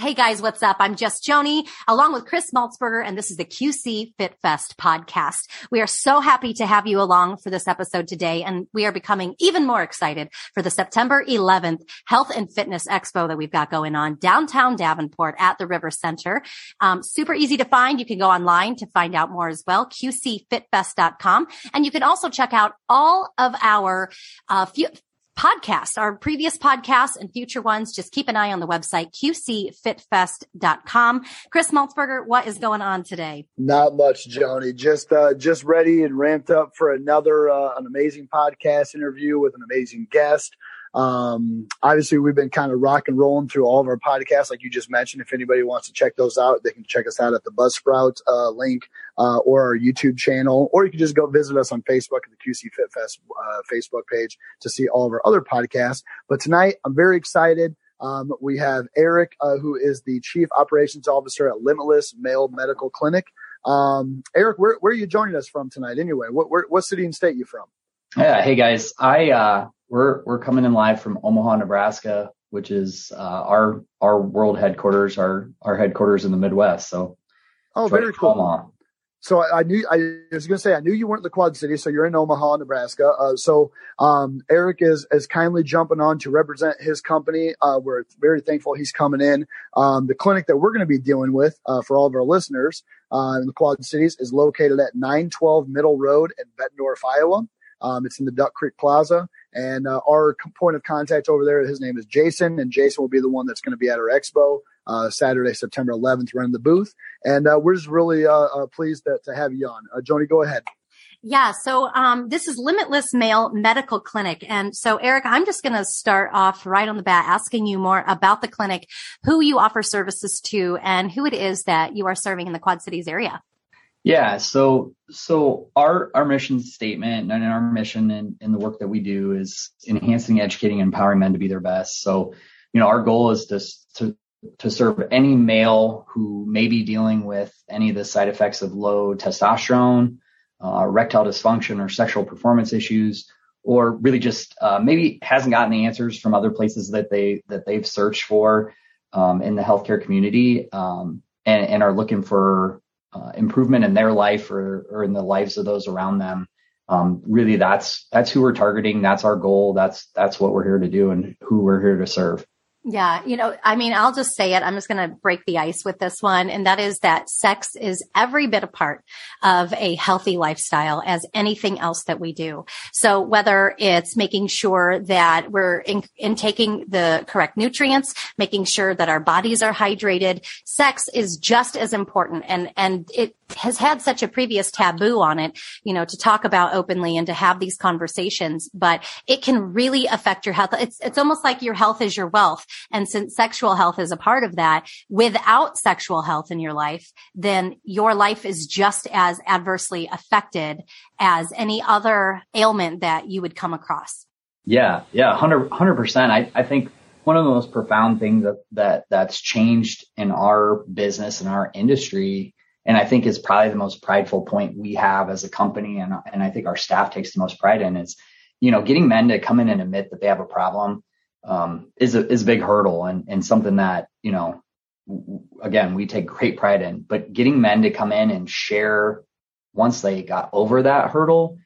Hey guys, what's up? I'm Just Joni along with Chris Maltsburger and this is the QC Fit Fest podcast. We are so happy to have you along for this episode today and we are becoming even more excited for the September 11th Health and Fitness Expo that we've got going on downtown Davenport at the River Center. Um, super easy to find. You can go online to find out more as well, qcfitfest.com. And you can also check out all of our uh, podcasts, our previous podcasts and future ones. Just keep an eye on the website, qcfitfest.com. Chris Maltsburger, what is going on today? Not much, Joni. Just, uh, just ready and ramped up for another, uh, an amazing podcast interview with an amazing guest. Um, obviously, we've been kind of rock and rolling through all of our podcasts, like you just mentioned. If anybody wants to check those out, they can check us out at the Buzzsprout uh, link uh, or our YouTube channel, or you can just go visit us on Facebook at the QC Fit Fest uh, Facebook page to see all of our other podcasts. But tonight, I'm very excited. Um, we have Eric, uh, who is the Chief Operations Officer at Limitless Male Medical Clinic. Um, Eric, where, where, are you joining us from tonight? Anyway, what, where, what city and state you from? Yeah, hey guys, I uh, we're we're coming in live from Omaha, Nebraska, which is uh, our our world headquarters, our our headquarters in the Midwest. So, oh, very cool. Omaha. So I, knew I was going to say I knew you weren't the Quad City, so you're in Omaha, Nebraska. Uh, so um, Eric is is kindly jumping on to represent his company. Uh, we're very thankful he's coming in. Um, the clinic that we're going to be dealing with uh, for all of our listeners uh, in the Quad Cities is located at 912 Middle Road in Bettendorf, Iowa. Um, it's in the Duck Creek Plaza. And uh, our point of contact over there, his name is Jason, and Jason will be the one that's going to be at our expo uh, Saturday, September 11th, running the booth. And uh, we're just really uh, uh, pleased to, to, have you on. Uh, Joni, go ahead. Yeah. So, um, this is Limitless Male Medical Clinic. And so, Eric, I'm just going to start off right on the bat asking you more about the clinic, who you offer services to and who it is that you are serving in the Quad Cities area. Yeah. So, so our, our mission statement and our mission and, the work that we do is enhancing, educating, and empowering men to be their best. So, you know, our goal is to, to, to serve any male who may be dealing with any of the side effects of low testosterone, uh, erectile dysfunction or sexual performance issues, or really just, uh, maybe hasn't gotten the answers from other places that they, that they've searched for, um, in the healthcare community, um, and, and are looking for uh, improvement in their life or, or in the lives of those around them. Um, really, that's that's who we're targeting. That's our goal. That's that's what we're here to do and who we're here to serve. Yeah. You know, I mean, I'll just say it. I'm just going to break the ice with this one. And that is that sex is every bit a part of a healthy lifestyle as anything else that we do. So whether it's making sure that we're in, taking the correct nutrients, making sure that our bodies are hydrated, sex is just as important. And, and it has had such a previous taboo on it, you know, to talk about openly and to have these conversations, but it can really affect your health. It's, it's almost like your health is your wealth. And since sexual health is a part of that, without sexual health in your life, then your life is just as adversely affected as any other ailment that you would come across. Yeah. Yeah. hundred percent. I, I think one of the most profound things that, that that's changed in our business and our industry and I think is probably the most prideful point we have as a company, and and I think our staff takes the most pride in is, you know, getting men to come in and admit that they have a problem um, is a is a big hurdle and and something that you know again we take great pride in but getting men to come in and share once they got over that hurdle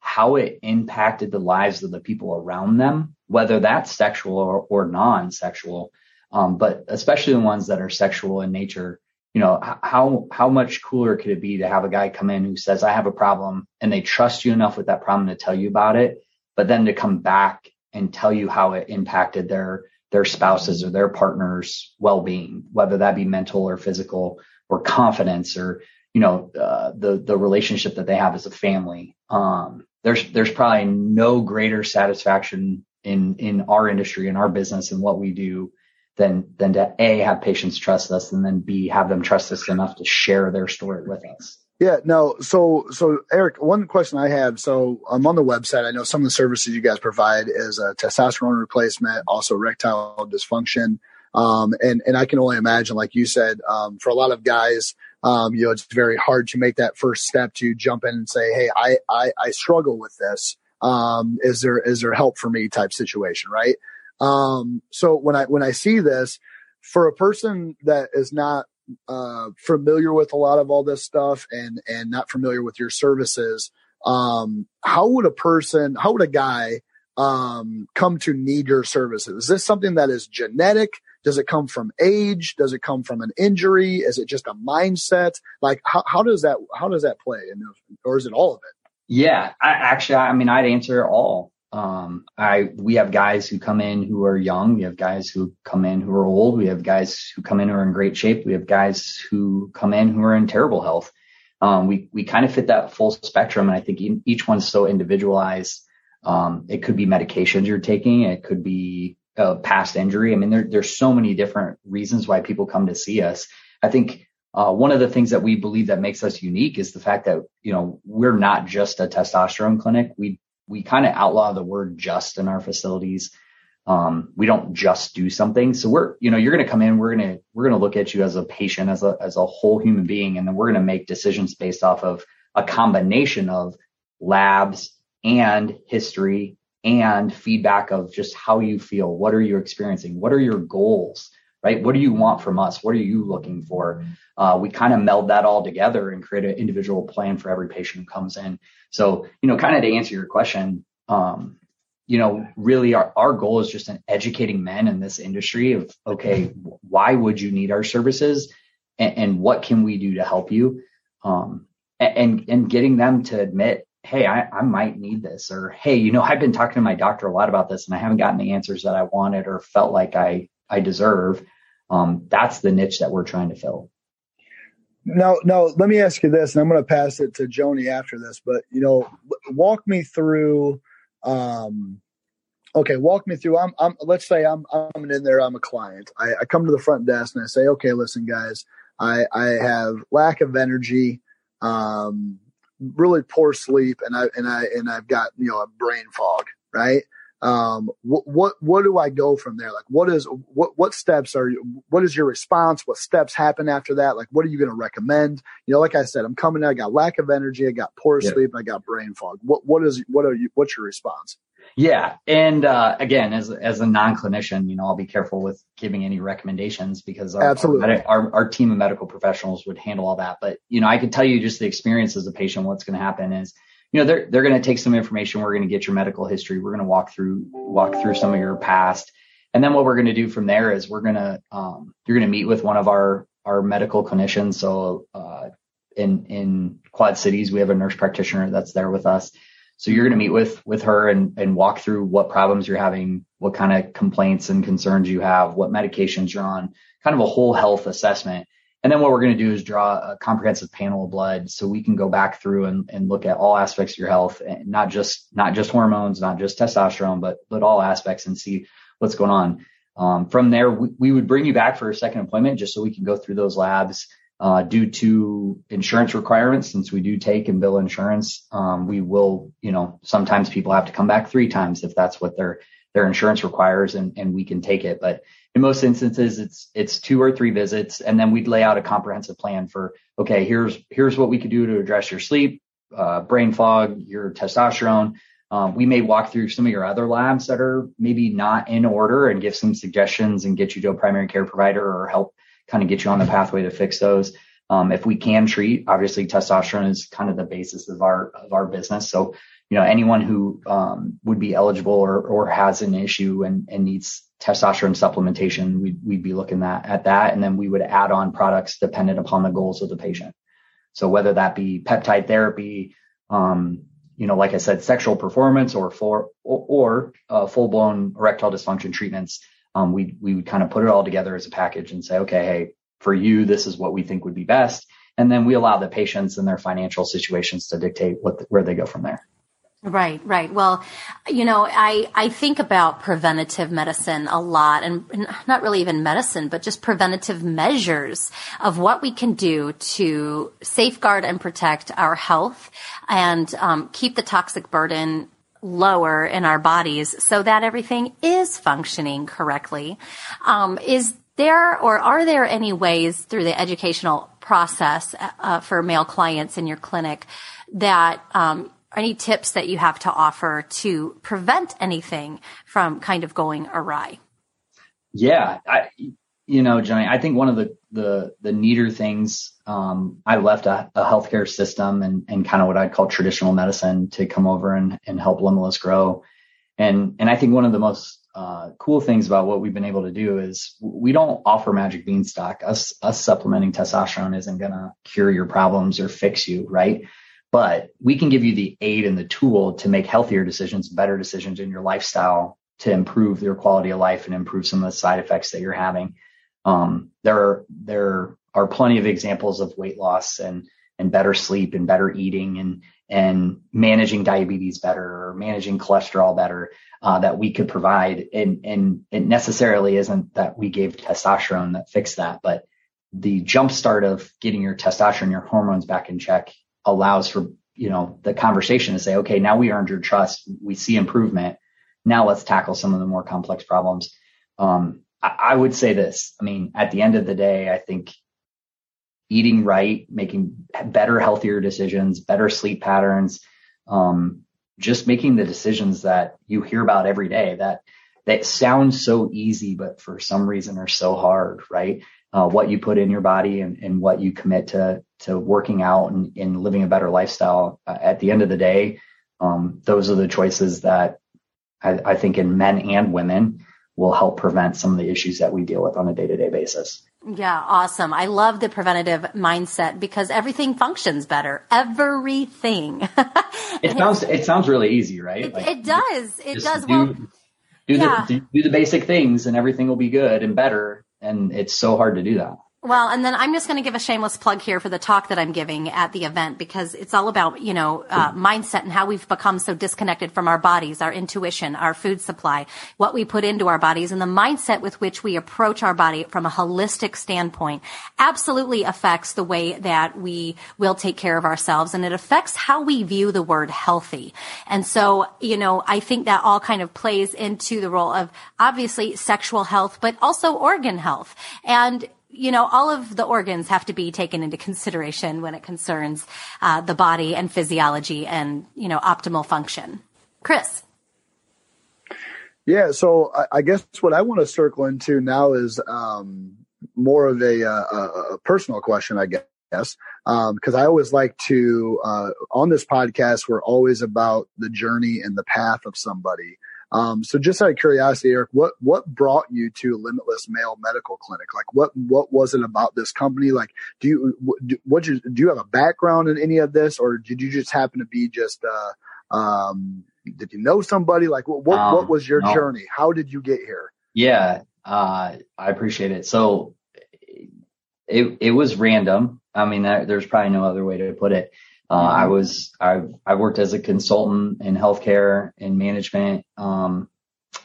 how it impacted the lives of the people around them whether that's sexual or, or non-sexual um, but especially the ones that are sexual in nature you know how how much cooler could it be to have a guy come in who says i have a problem and they trust you enough with that problem to tell you about it but then to come back and tell you how it impacted their their spouses or their partner's well-being, whether that be mental or physical or confidence or you know uh, the the relationship that they have as a family. Um, there's there's probably no greater satisfaction in in our industry in our business and what we do than than to a have patients trust us and then b have them trust us enough to share their story with us. Yeah, no. So, so Eric, one question I have. So, I'm on the website. I know some of the services you guys provide is a testosterone replacement, also erectile dysfunction, um, and and I can only imagine, like you said, um, for a lot of guys, um, you know, it's very hard to make that first step to jump in and say, "Hey, I I, I struggle with this. Um, is there is there help for me?" Type situation, right? Um, so when I when I see this, for a person that is not uh, familiar with a lot of all this stuff and and not familiar with your services, um, how would a person, how would a guy um, come to need your services? Is this something that is genetic? Does it come from age? Does it come from an injury? Is it just a mindset? Like how, how does that how does that play? Or is it all of it? Yeah, I, actually, I mean, I'd answer all. Um, I we have guys who come in who are young. We have guys who come in who are old. We have guys who come in who are in great shape. We have guys who come in who are in terrible health. Um, we we kind of fit that full spectrum, and I think each one's so individualized. Um, it could be medications you're taking. It could be a past injury. I mean, there, there's so many different reasons why people come to see us. I think uh, one of the things that we believe that makes us unique is the fact that you know we're not just a testosterone clinic. We we kind of outlaw the word just in our facilities. Um, we don't just do something. So we're, you know, you're going to come in, we're going to, we're going to look at you as a patient, as a, as a whole human being. And then we're going to make decisions based off of a combination of labs and history and feedback of just how you feel. What are you experiencing? What are your goals? Right? What do you want from us? What are you looking for? Uh, we kind of meld that all together and create an individual plan for every patient who comes in. So, you know, kind of to answer your question, um, you know, really our, our goal is just in educating men in this industry of, okay, why would you need our services and, and what can we do to help you? Um, and, and getting them to admit, Hey, I, I might need this or, Hey, you know, I've been talking to my doctor a lot about this and I haven't gotten the answers that I wanted or felt like I, I deserve. Um, that's the niche that we're trying to fill. No, no. Let me ask you this, and I'm going to pass it to Joni after this. But you know, walk me through. Um, okay, walk me through. I'm, I'm. Let's say I'm, I'm in there. I'm a client. I, I come to the front desk and I say, okay, listen, guys, I, I have lack of energy, um, really poor sleep, and I, and I, and I've got you know a brain fog, right? Um, what, what, what do I go from there? Like, what is, what, what steps are you, what is your response? What steps happen after that? Like, what are you going to recommend? You know, like I said, I'm coming, I got lack of energy, I got poor sleep, I got brain fog. What, what is, what are you, what's your response? Yeah. And, uh, again, as, as a non-clinician, you know, I'll be careful with giving any recommendations because our, Absolutely. Our, our, our team of medical professionals would handle all that. But, you know, I can tell you just the experience as a patient, what's going to happen is, you know, they're, they're going to take some information. We're going to get your medical history. We're going to walk through, walk through some of your past. And then what we're going to do from there is we're going to, um, you're going to meet with one of our, our medical clinicians. So, uh, in, in Quad Cities, we have a nurse practitioner that's there with us. So you're going to meet with, with her and, and walk through what problems you're having, what kind of complaints and concerns you have, what medications you're on, kind of a whole health assessment. And then what we're going to do is draw a comprehensive panel of blood so we can go back through and, and look at all aspects of your health, and not just, not just hormones, not just testosterone, but, but all aspects and see what's going on. Um, from there, we, we, would bring you back for a second appointment just so we can go through those labs. Uh, due to insurance requirements, since we do take and bill insurance, um, we will, you know, sometimes people have to come back three times if that's what their their insurance requires, and, and we can take it. But in most instances it's it's two or three visits and then we'd lay out a comprehensive plan for okay here's here's what we could do to address your sleep uh, brain fog your testosterone. Um, we may walk through some of your other labs that are maybe not in order and give some suggestions and get you to a primary care provider or help kind of get you on the pathway to fix those. Um, if we can treat obviously testosterone is kind of the basis of our of our business. So you know anyone who um, would be eligible or or has an issue and and needs testosterone supplementation, we'd, we'd be looking at, at that. And then we would add on products dependent upon the goals of the patient. So whether that be peptide therapy, um, you know, like I said, sexual performance or for, or, or uh, full blown erectile dysfunction treatments, um, we, we would kind of put it all together as a package and say, okay, hey, for you, this is what we think would be best. And then we allow the patients and their financial situations to dictate what, where they go from there. Right, right. Well, you know, I, I think about preventative medicine a lot and not really even medicine, but just preventative measures of what we can do to safeguard and protect our health and um, keep the toxic burden lower in our bodies so that everything is functioning correctly. Um, is there or are there any ways through the educational process uh, for male clients in your clinic that um, any tips that you have to offer to prevent anything from kind of going awry? Yeah, I, you know, Joni, I think one of the the the neater things, um, I left a, a healthcare system and and kind of what I'd call traditional medicine to come over and and help Limitless grow. And and I think one of the most uh, cool things about what we've been able to do is we don't offer magic beanstalk. Us us supplementing testosterone isn't gonna cure your problems or fix you, right? But we can give you the aid and the tool to make healthier decisions, better decisions in your lifestyle to improve your quality of life and improve some of the side effects that you're having. Um, there are there are plenty of examples of weight loss and and better sleep and better eating and and managing diabetes better or managing cholesterol better uh, that we could provide. And and it necessarily isn't that we gave testosterone that fixed that, but the jumpstart of getting your testosterone, your hormones back in check allows for you know the conversation to say, okay, now we earned your trust, we see improvement. Now let's tackle some of the more complex problems. Um, I would say this. I mean, at the end of the day, I think eating right, making better, healthier decisions, better sleep patterns, um, just making the decisions that you hear about every day that that sounds so easy, but for some reason are so hard, right? Uh, what you put in your body and, and what you commit to to working out and, and living a better lifestyle. Uh, at the end of the day, um, those are the choices that I, I think in men and women will help prevent some of the issues that we deal with on a day to day basis. Yeah, awesome. I love the preventative mindset because everything functions better. Everything. it sounds it sounds really easy, right? It, like, it does. It does. Do, well, do yeah. the do the basic things and everything will be good and better. And it's so hard to do that. Well, and then I'm just going to give a shameless plug here for the talk that I'm giving at the event because it's all about, you know, uh, mindset and how we've become so disconnected from our bodies, our intuition, our food supply, what we put into our bodies and the mindset with which we approach our body from a holistic standpoint absolutely affects the way that we will take care of ourselves and it affects how we view the word healthy. And so, you know, I think that all kind of plays into the role of obviously sexual health, but also organ health. And you know, all of the organs have to be taken into consideration when it concerns uh, the body and physiology and, you know, optimal function. Chris. Yeah, so I, I guess what I want to circle into now is um, more of a, uh, a, a, personal question, I guess, because um, I always like to, uh, on this podcast, we're always about the journey and the path of somebody. Um, so just out of curiosity, Eric, what, what brought you to Limitless Male Medical Clinic? Like what, what was it about this company? Like, do you, what, do you have a background in any of this or did you just happen to be just, uh, um, did you know somebody? Like what, what, um, what was your no. journey? How did you get here? Yeah. Uh, I appreciate it. So it, it was random. I mean, there's probably no other way to put it. Uh, I mm-hmm. was I've I worked as a consultant in healthcare and management. Um,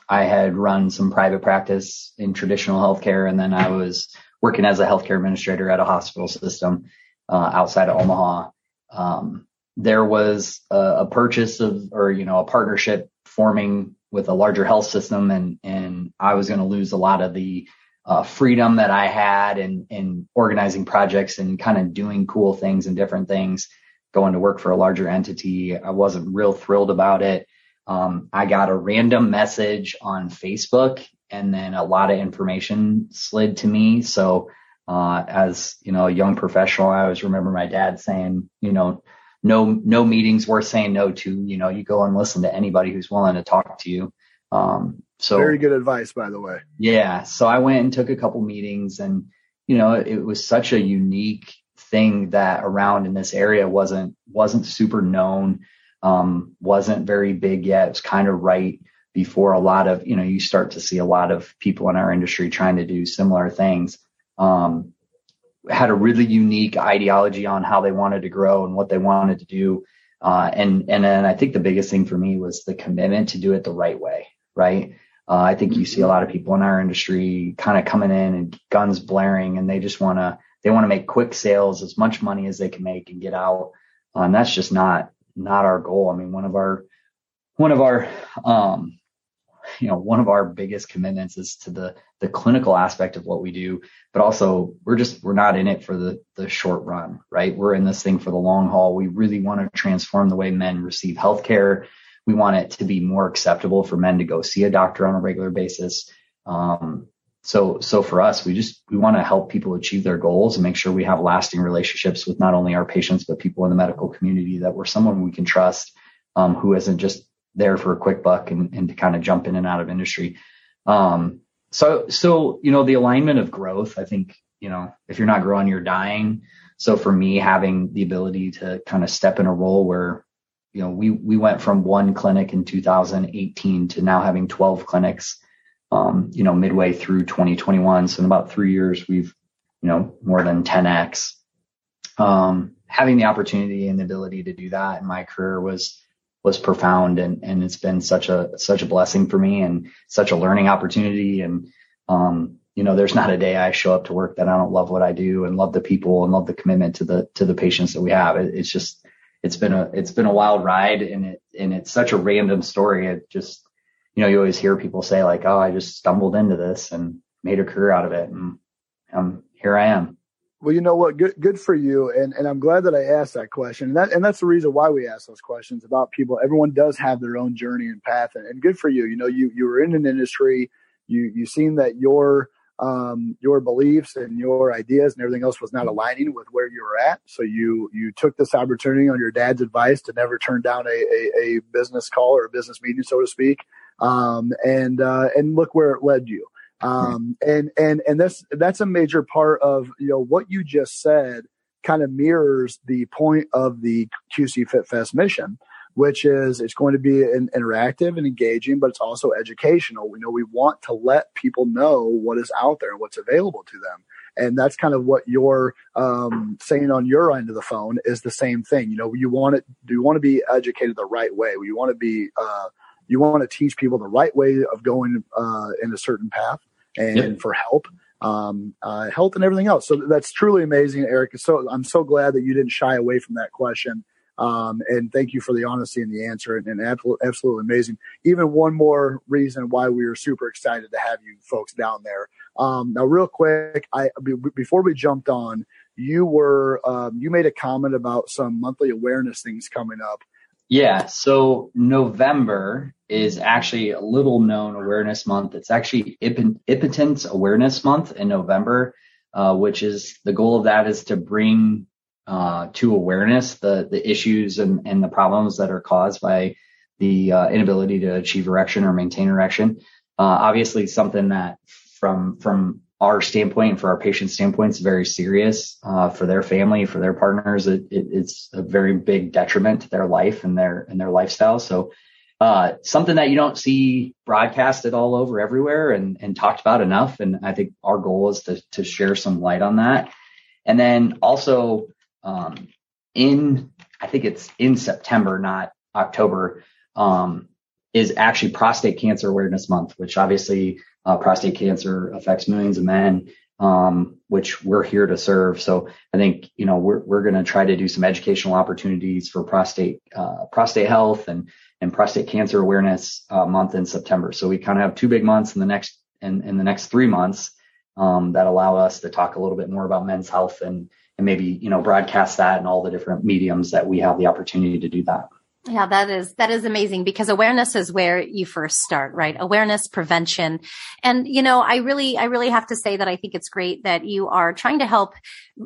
I had run some private practice in traditional healthcare, and then I was working as a healthcare administrator at a hospital system uh, outside of Omaha. Um, there was a, a, purchase of, or you know, a partnership forming with a larger health system, and and I was going to lose a lot of the uh, freedom that I had in in organizing projects and kind of doing cool things and different things going to work for a larger entity. I wasn't real thrilled about it. Um, I got a random message on Facebook and then a lot of information slid to me. So, uh, as you know, a young professional, I always remember my dad saying, you know, no, no meetings worth saying no to. You know, you go and listen to anybody who's willing to talk to you. Um, so very good advice, by the way. Yeah. So I went and took a couple meetings and, you know, it was such a unique thing that around in this area wasn't wasn't super known, um, wasn't very big yet. It's kind of right before a lot of you know you start to see a lot of people in our industry trying to do similar things. Um, had a really unique ideology on how they wanted to grow and what they wanted to do. Uh, and and then I think the biggest thing for me was the commitment to do it the right way, right? Uh, I think you see a lot of people in our industry kind of coming in and guns blaring, and they just want to they want to make quick sales, as much money as they can make and get out. And that's just not, not our goal. I mean, one of our, one of our, um, you know, one of our biggest commitments is to the, the clinical aspect of what we do, but also we're just, we're not in it for the, the short run, right? We're in this thing for the long haul. We really want to transform the way men receive healthcare. We want it to be more acceptable for men to go see a doctor on a regular basis. Um, so, so for us, we just, we want to help people achieve their goals and make sure we have lasting relationships with not only our patients, but people in the medical community that we're someone we can trust, um, who isn't just there for a quick buck and, and to kind of jump in and out of industry. Um, so, so, you know, the alignment of growth, I think, you know, if you're not growing, you're dying. So for me, having the ability to kind of step in a role where, you know, we, we went from one clinic in 2018 to now having 12 clinics um, you know, midway through 2021. So in about three years, we've, you know, more than 10x. Um, having the opportunity and the ability to do that in my career was, was profound and, and it's been such a, such a blessing for me and such a learning opportunity. And, um, you know, there's not a day I show up to work that I don't love what I do and love the people and love the commitment to the, to the patients that we have. It, it's just, it's been a, it's been a wild ride and it, and it's such a random story. It just, you know, you always hear people say like, "Oh, I just stumbled into this and made a career out of it," and um, here I am. Well, you know what? Good, good for you, and and I'm glad that I asked that question. And that and that's the reason why we ask those questions about people. Everyone does have their own journey and path, and, and good for you. You know, you you were in an industry, you you seen that your um, your beliefs and your ideas and everything else was not aligning with where you were at. So you you took this opportunity on your dad's advice to never turn down a, a, a business call or a business meeting, so to speak, um, and uh, and look where it led you. Um, and and and that's that's a major part of you know what you just said kind of mirrors the point of the QC Fit Fest mission, which is it's going to be an interactive and engaging, but it's also educational. We know we want to let people know what is out there and what's available to them. And that's kind of what you're um, saying on your end of the phone is the same thing. You know, you want it, do you want to be educated the right way? You want to be uh, you want to teach people the right way of going uh, in a certain path and yep. for help um, uh, health and everything else. So that's truly amazing eric. So i'm so glad that you didn't shy away from that question um, and thank you for the honesty and the answer and, and absolutely, absolutely amazing. Even one more reason why we are super excited to have you folks down there. Um, now real quick i before we jumped on you were um, you made a comment about some monthly awareness things coming up yeah. So November is actually a little known awareness month. It's actually impotence awareness month in November, uh, which is the goal of that is to bring uh, to awareness the the issues and, and the problems that are caused by the uh, inability to achieve erection or maintain erection. Uh, obviously, something that from from our standpoint, for our patient standpoint, is very serious uh, for their family, for their partners. It, it, it's a very big detriment to their life and their and their lifestyle. So uh, something that you don't see broadcasted all over everywhere and, and talked about enough. And I think our goal is to to share some light on that. And then also um, in I think it's in September, not October. Um, is actually prostate cancer awareness month, which obviously uh, prostate cancer affects millions of men, um, which we're here to serve. So I think, you know, we're, we're going to try to do some educational opportunities for prostate, uh, prostate health and, and prostate cancer awareness uh, month in September. So we kind of have two big months in the next, in, in the next three months, um, that allow us to talk a little bit more about men's health and, and maybe, you know, broadcast that in all the different mediums that we have the opportunity to do that. Yeah, that is, that is amazing because awareness is where you first start, right? Awareness, prevention. And, you know, I really, I really have to say that I think it's great that you are trying to help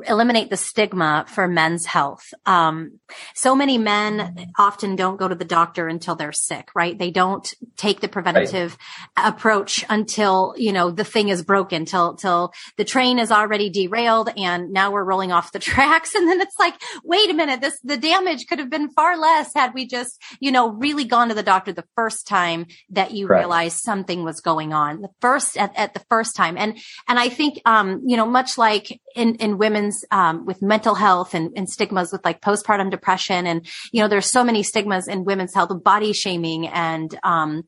eliminate the stigma for men's health. Um, so many men often don't go to the doctor until they're sick, right? They don't take the preventative right. approach until, you know, the thing is broken, till, till the train is already derailed and now we're rolling off the tracks. And then it's like, wait a minute, this, the damage could have been far less had we just, you know, really gone to the doctor the first time that you Correct. realized something was going on. The first, at, at the first time. And, and I think, um, you know, much like in, in women's, um, with mental health and, and stigmas with like postpartum depression and, you know, there's so many stigmas in women's health body shaming and, um,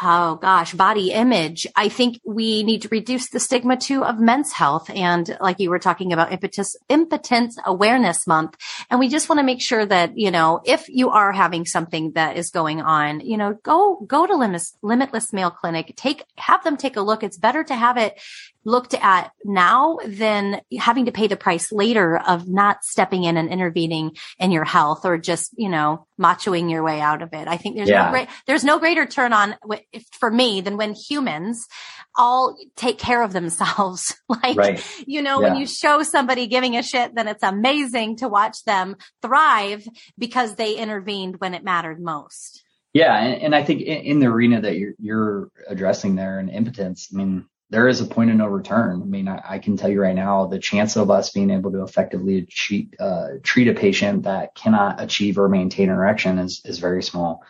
oh gosh, body image. I think we need to reduce the stigma too of men's health. And like you were talking about impotence, impotence awareness month. And we just want to make sure that, you know, if you are having something that is going on, you know, go, go to Limitless, Limitless Male Clinic, take, have them take a look. It's better to have it looked at now than having to pay the price later of not stepping in and intervening in your health or just, you know, machoing your way out of it. I think there's yeah. no great, there's no greater turn on for me than when humans all take care of themselves. like, right. you know, yeah. when you show somebody giving a shit, then it's amazing to watch them thrive because they intervened when it mattered most. Yeah, and, and I think in, in, the arena that you're, you're addressing there and impotence, I mean, there is a point of no return. I mean, I, I, can tell you right now, the chance of us being able to effectively achieve, uh, treat a patient that cannot achieve or maintain an erection is is very small.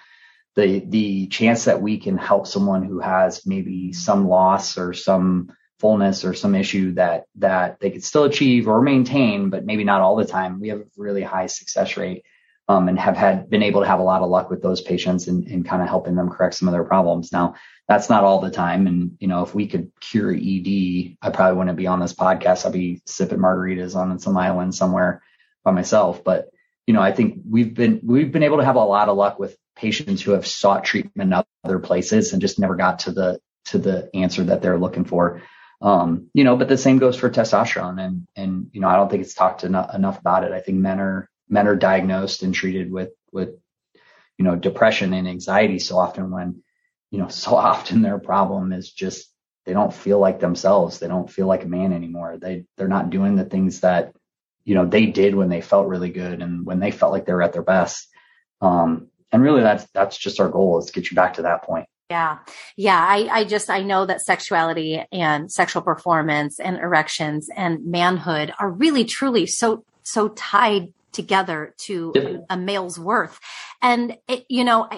The the chance that we can help someone who has maybe some loss or some fullness or some issue that that they could still achieve or maintain, but maybe not all the time. We have a really high success rate um, and have had been able to have a lot of luck with those patients and, and kind of helping them correct some of their problems. Now, that's not all the time. And, you know, if we could cure ED, I probably wouldn't be on this podcast. I'd be sipping margaritas on some island somewhere by myself. But, you know, I think we've been, we've been able to have a lot of luck with patients who have sought treatment in other places and just never got to the, to the answer that they're looking for. Um, you know, but the same goes for testosterone. And, and, you know, I don't think it's talked enough, enough about it. I think men are, men are diagnosed and treated with with you know depression and anxiety so often when you know so often their problem is just they don't feel like themselves they don't feel like a man anymore they they're not doing the things that you know they did when they felt really good and when they felt like they were at their best um and really that's that's just our goal is to get you back to that point yeah. Yeah. I, I just, I know that sexuality and sexual performance and erections and manhood are really truly so, so tied together to yep. a male's worth. And it, you know,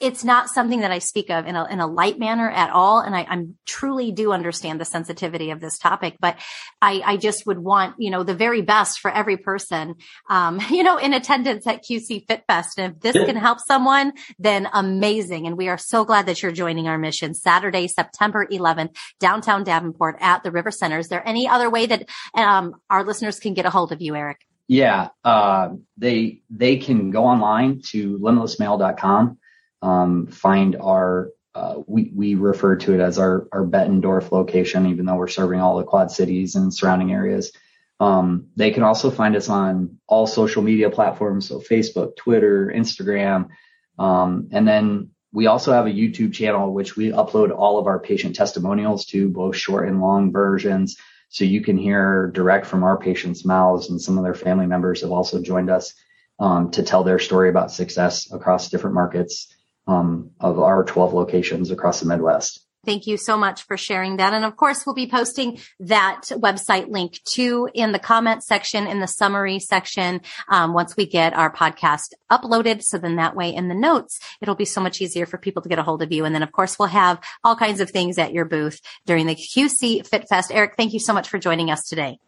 it's not something that I speak of in a, in a light manner at all. And I, I'm truly do understand the sensitivity of this topic, but I, I just would want, you know, the very best for every person, um, you know, in attendance at QC Fit Fest. And if this can help someone, then amazing. And we are so glad that you're joining our mission Saturday, September 11th, downtown Davenport at the River Center. Is there any other way that, um, our listeners can get a hold of you, Eric? Yeah, uh, they they can go online to limitlessmale.com, um, find our uh, we we refer to it as our our Bettendorf location, even though we're serving all the Quad Cities and surrounding areas. Um, they can also find us on all social media platforms, so Facebook, Twitter, Instagram, um, and then we also have a YouTube channel which we upload all of our patient testimonials to, both short and long versions. So you can hear direct from our patients' mouths, and some of their family members have also joined us um, to tell their story about success across different markets um, of our 12 locations across the Midwest. Thank you so much for sharing that. And of course, we'll be posting that website link too in the comment section, in the summary section, um, once we get our podcast uploaded. So then that way in the notes, it'll be so much easier for people to get a hold of you. And then of course, we'll have all kinds of things at your booth during the QC Fit Fest. Eric, thank you so much for joining us today.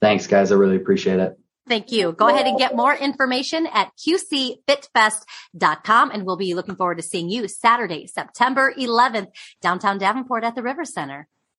Thanks, guys. I really appreciate it. Thank you. Go ahead and get more information at qcfitfest.com. And we'll be looking forward to seeing you Saturday, September 11th, downtown Davenport at the River Center.